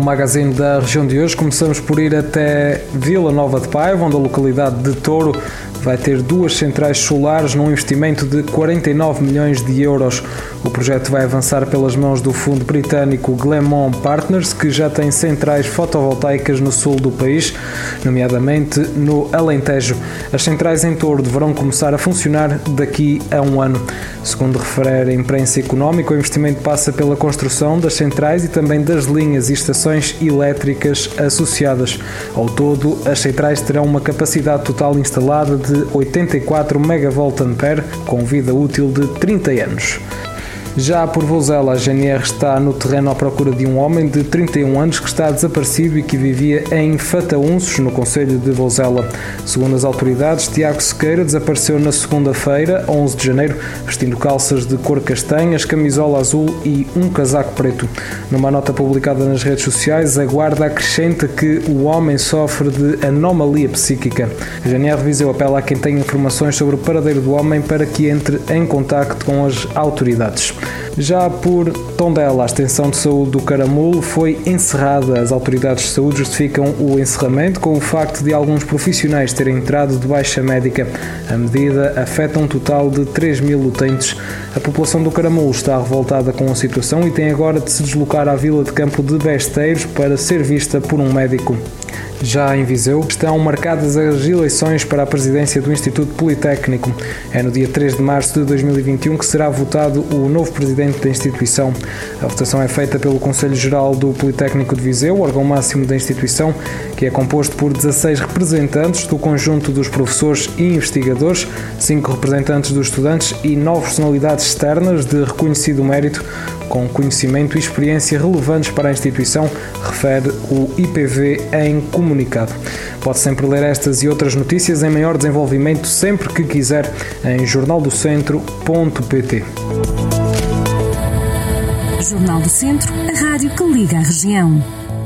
No magazine da região de hoje começamos por ir até Vila Nova de Paiva, onde a localidade de Touro vai ter duas centrais solares num investimento de 49 milhões de euros. O projeto vai avançar pelas mãos do fundo britânico Glenmont Partners, que já tem centrais fotovoltaicas no sul do país, nomeadamente no Alentejo. As centrais em Touro deverão começar a funcionar daqui a um ano. Segundo refere a imprensa económica, o investimento passa pela construção das centrais e também das linhas e estações elétricas associadas. Ao todo, as centrais terão uma capacidade total instalada de 84 MVA, com vida útil de 30 anos. Já por Vozela, a GNR está no terreno à procura de um homem de 31 anos que está desaparecido e que vivia em Fataunços, no Conselho de Vozela. Segundo as autoridades, Tiago Sequeira desapareceu na segunda-feira, 11 de janeiro, vestindo calças de cor castanhas, camisola azul e um casaco preto. Numa nota publicada nas redes sociais, a guarda acrescenta que o homem sofre de anomalia psíquica. A GNR Viseu apela a quem tem informações sobre o paradeiro do homem para que entre em contacto com as autoridades. Já por Tondela, a extensão de saúde do Caramulo foi encerrada. As autoridades de saúde justificam o encerramento com o facto de alguns profissionais terem entrado de baixa médica. A medida afeta um total de 3 mil utentes. A população do Caramulo está revoltada com a situação e tem agora de se deslocar à vila de campo de Besteiros para ser vista por um médico. Já em Viseu, estão marcadas as eleições para a presidência do Instituto Politécnico. É no dia 3 de março de 2021 que será votado o presidente da instituição. A votação é feita pelo Conselho Geral do Politécnico de Viseu, órgão máximo da instituição, que é composto por 16 representantes do conjunto dos professores e investigadores, 5 representantes dos estudantes e 9 personalidades externas de reconhecido mérito com conhecimento e experiência relevantes para a instituição, refere o IPV em comunicado. Pode sempre ler estas e outras notícias em maior desenvolvimento sempre que quiser em jornaldocentro.pt. Jornal do Centro, a rádio que liga a região.